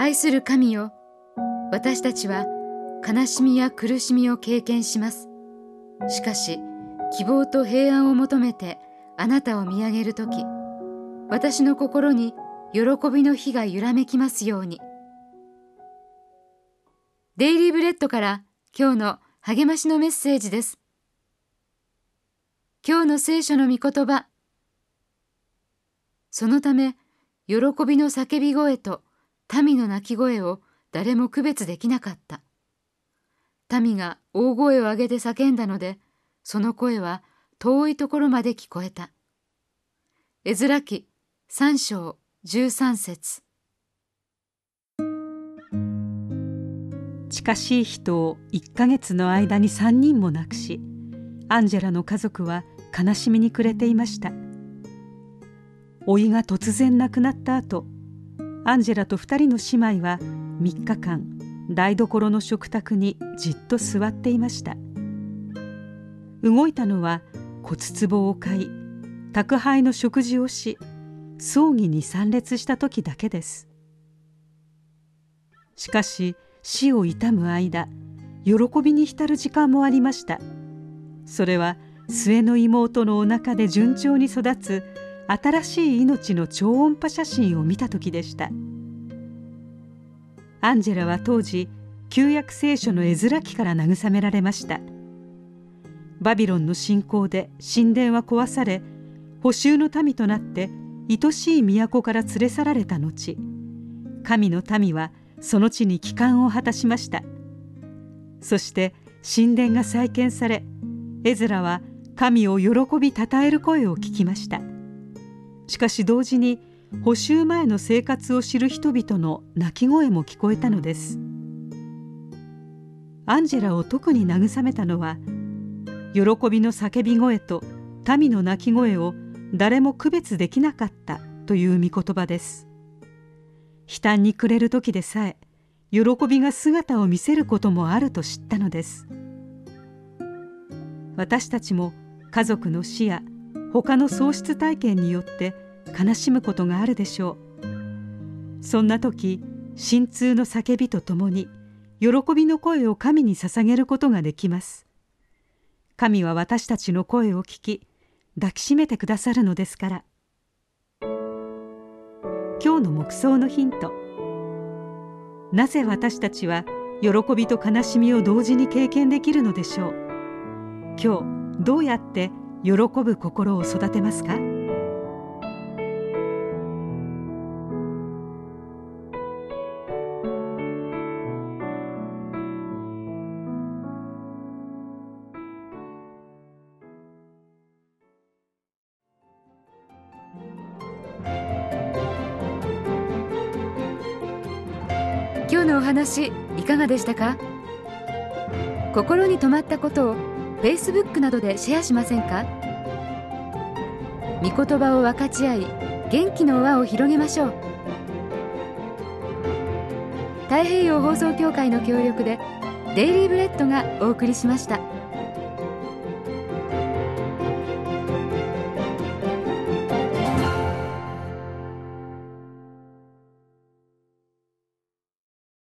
愛する神よ私たちは悲しみや苦しみを経験します。しかし希望と平安を求めてあなたを見上げるとき私の心に喜びの火が揺らめきますように。デイリーブレッドから今日の励ましのメッセージです。今日の聖書の御言葉そのため喜びの叫び声と民の泣き声を誰も区別できなかった。民が大声を上げて叫んだので、その声は遠いところまで聞こえた。絵面記三章十三節近しい人を1ヶ月の間に3人も亡くしアンジェラの家族は悲しみに暮れていました老いが突然亡くなった後アンジェラと2人の姉妹は3日間台所の食卓にじっと座っていました。動いたのは骨壺を買い宅配の食事をし葬儀に参列した時だけです。しかし死を悼む間喜びに浸る時間もありました。それは末の妹のお腹で順調に育つ新しい命の超音波写真を見た時でした。アンジェラは当時旧約聖書の絵面記から慰められました。バビロンの侵攻で神殿は壊され補修の民となって愛しい都から連れ去られた後神の民はその地に帰還を果たしました。そして神殿が再建されエズラは神を喜びたたえる声を聞きました。しかし同時に補修前の生活を知る人々の泣き声も聞こえたのです。アンジェラを特に慰めたのは喜びの叫び声と民の泣き声を誰も区別できなかったという御言葉です。悲嘆に暮れる時でさえ喜びが姿を見せることもあると知ったのです。私たちも家族の死や他の喪失体験によって悲しむことがあるでしょう。そんな時心痛の叫びとともに喜びの声を神に捧げることができます。神は私たちの声を聞き抱きしめてくださるのですから。今日の黙想のヒント。なぜ私たちは喜びと悲しみを同時に経験できるのでしょう。今日どうやって喜ぶ心を育てますか？今日のお話いかがでしたか？心に留まったことを Facebook などでシェアしませんか？御言葉を分かち合い元気の輪を広げましょう太平洋放送協会の協力でデイリーブレッドがお送りしました。